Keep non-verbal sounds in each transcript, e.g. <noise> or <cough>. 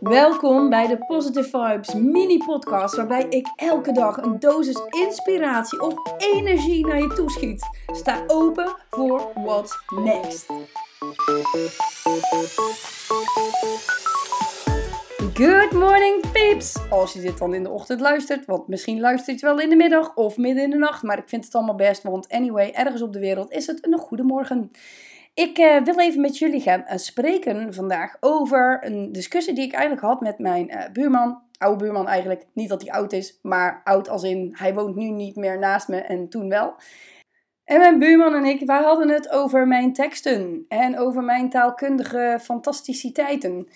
Welkom bij de Positive Vibes mini podcast waarbij ik elke dag een dosis inspiratie of energie naar je toeschiet. Sta open voor what's next. Good morning peeps! Als je dit dan in de ochtend luistert, want misschien luistert je wel in de middag of midden in de nacht, maar ik vind het allemaal best, want anyway, ergens op de wereld is het een goede morgen. Ik uh, wil even met jullie gaan uh, spreken vandaag over een discussie die ik eigenlijk had met mijn uh, buurman. Oude buurman eigenlijk. Niet dat hij oud is, maar oud als in hij woont nu niet meer naast me en toen wel. En mijn buurman en ik, wij hadden het over mijn teksten en over mijn taalkundige fantasticiteiten.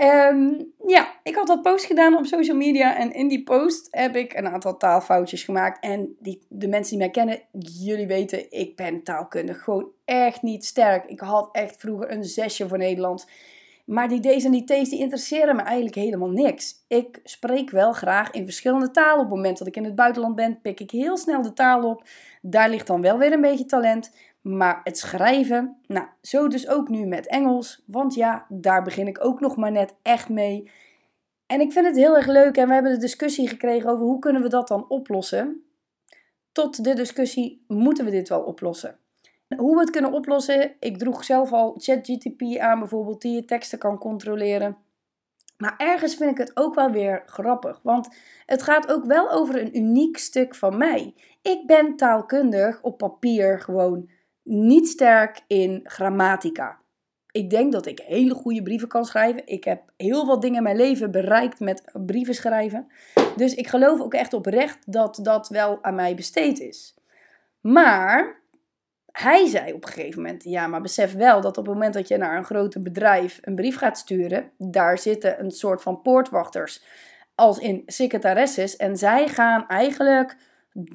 Um, ja, ik had dat post gedaan op social media en in die post heb ik een aantal taalfoutjes gemaakt. En die, de mensen die mij kennen, jullie weten, ik ben taalkundig gewoon echt niet sterk. Ik had echt vroeger een zesje voor Nederlands. Maar die D's en die T's, die interesseren me eigenlijk helemaal niks. Ik spreek wel graag in verschillende talen. Op het moment dat ik in het buitenland ben, pik ik heel snel de taal op. Daar ligt dan wel weer een beetje talent. Maar het schrijven, nou, zo dus ook nu met Engels. Want ja, daar begin ik ook nog maar net echt mee. En ik vind het heel erg leuk en we hebben de discussie gekregen over hoe kunnen we dat dan oplossen. Tot de discussie, moeten we dit wel oplossen? Hoe we het kunnen oplossen, ik droeg zelf al ChatGTP aan bijvoorbeeld, die je teksten kan controleren. Maar ergens vind ik het ook wel weer grappig, want het gaat ook wel over een uniek stuk van mij. Ik ben taalkundig op papier gewoon niet sterk in grammatica. Ik denk dat ik hele goede brieven kan schrijven. Ik heb heel wat dingen in mijn leven bereikt met brieven schrijven. Dus ik geloof ook echt oprecht dat dat wel aan mij besteed is. Maar hij zei op een gegeven moment: Ja, maar besef wel dat op het moment dat je naar een grote bedrijf een brief gaat sturen, daar zitten een soort van poortwachters als in secretaresses. En zij gaan eigenlijk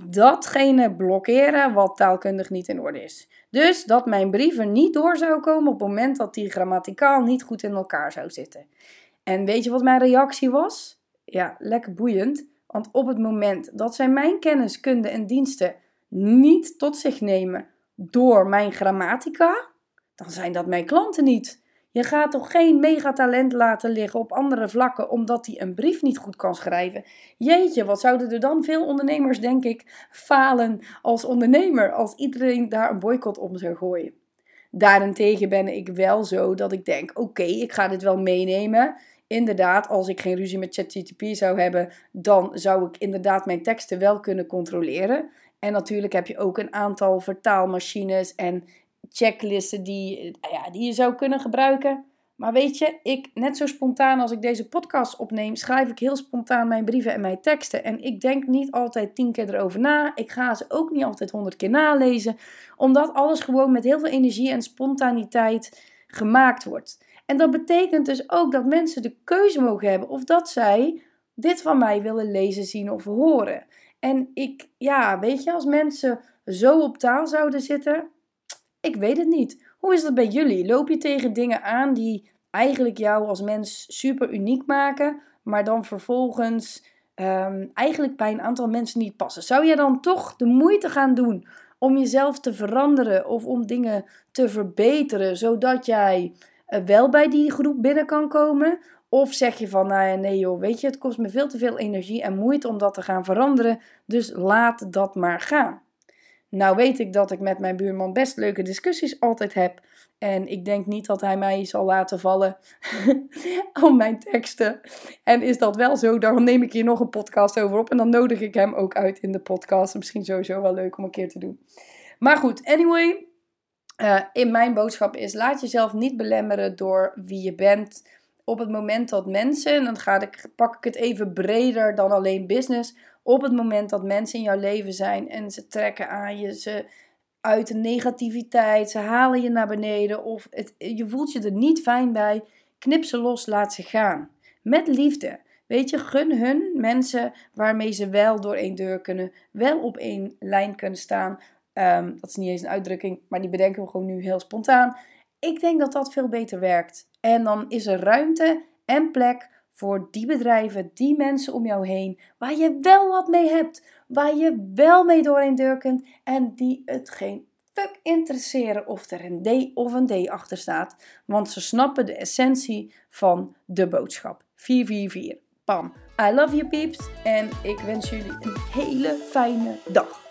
datgene blokkeren wat taalkundig niet in orde is. Dus dat mijn brieven niet door zou komen op het moment dat die grammaticaal niet goed in elkaar zou zitten. En weet je wat mijn reactie was? Ja, lekker boeiend. Want op het moment dat zij mijn kennis, kunde en diensten niet tot zich nemen door mijn grammatica, dan zijn dat mijn klanten niet. Je gaat toch geen megatalent laten liggen op andere vlakken omdat hij een brief niet goed kan schrijven? Jeetje, wat zouden er dan veel ondernemers, denk ik, falen als ondernemer als iedereen daar een boycott om zou gooien? Daarentegen ben ik wel zo dat ik denk: oké, ik ga dit wel meenemen. Inderdaad, als ik geen ruzie met ChatGTP zou hebben, dan zou ik inderdaad mijn teksten wel kunnen controleren. En natuurlijk heb je ook een aantal vertaalmachines en checklisten die, ja, die je zou kunnen gebruiken. Maar weet je, ik, net zo spontaan als ik deze podcast opneem, schrijf ik heel spontaan mijn brieven en mijn teksten. En ik denk niet altijd tien keer erover na. Ik ga ze ook niet altijd honderd keer nalezen. Omdat alles gewoon met heel veel energie en spontaniteit gemaakt wordt. En dat betekent dus ook dat mensen de keuze mogen hebben of dat zij dit van mij willen lezen, zien of horen. En ik, ja, weet je, als mensen zo op taal zouden zitten, ik weet het niet. Hoe is dat bij jullie? Loop je tegen dingen aan die eigenlijk jou als mens super uniek maken, maar dan vervolgens um, eigenlijk bij een aantal mensen niet passen? Zou je dan toch de moeite gaan doen om jezelf te veranderen of om dingen te verbeteren, zodat jij eh, wel bij die groep binnen kan komen? Of zeg je van, nou ja, nee joh, weet je, het kost me veel te veel energie en moeite om dat te gaan veranderen, dus laat dat maar gaan. Nou weet ik dat ik met mijn buurman best leuke discussies altijd heb. En ik denk niet dat hij mij zal laten vallen <laughs> om mijn teksten. En is dat wel zo, dan neem ik hier nog een podcast over op. En dan nodig ik hem ook uit in de podcast. Misschien sowieso wel leuk om een keer te doen. Maar goed, anyway. Uh, in mijn boodschap is: laat jezelf niet belemmeren door wie je bent. Op het moment dat mensen, en dan ga ik, pak ik het even breder dan alleen business op het moment dat mensen in jouw leven zijn en ze trekken aan je, ze uit de negativiteit, ze halen je naar beneden of het, je voelt je er niet fijn bij, knip ze los, laat ze gaan. Met liefde. Weet je, gun hun mensen waarmee ze wel door één deur kunnen, wel op één lijn kunnen staan. Ehm, dat is niet eens een uitdrukking, maar die bedenken we gewoon nu heel spontaan. Ik denk dat dat veel beter werkt. En dan is er ruimte en plek voor die bedrijven, die mensen om jou heen, waar je wel wat mee hebt, waar je wel mee doorheen deur kunt en die het geen fuck interesseren of er een D of een D achter staat, want ze snappen de essentie van de boodschap. 444. Pam. I love you peeps en ik wens jullie een hele fijne dag.